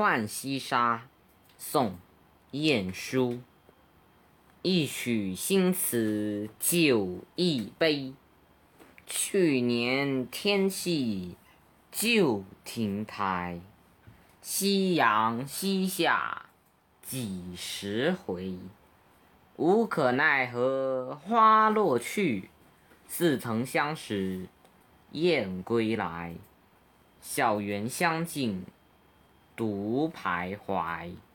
浣溪沙》宋·晏殊。一曲新词酒一杯，去年天气旧亭台。夕阳西下几时回？无可奈何花落去，似曾相识燕归来。小园香径独徘徊。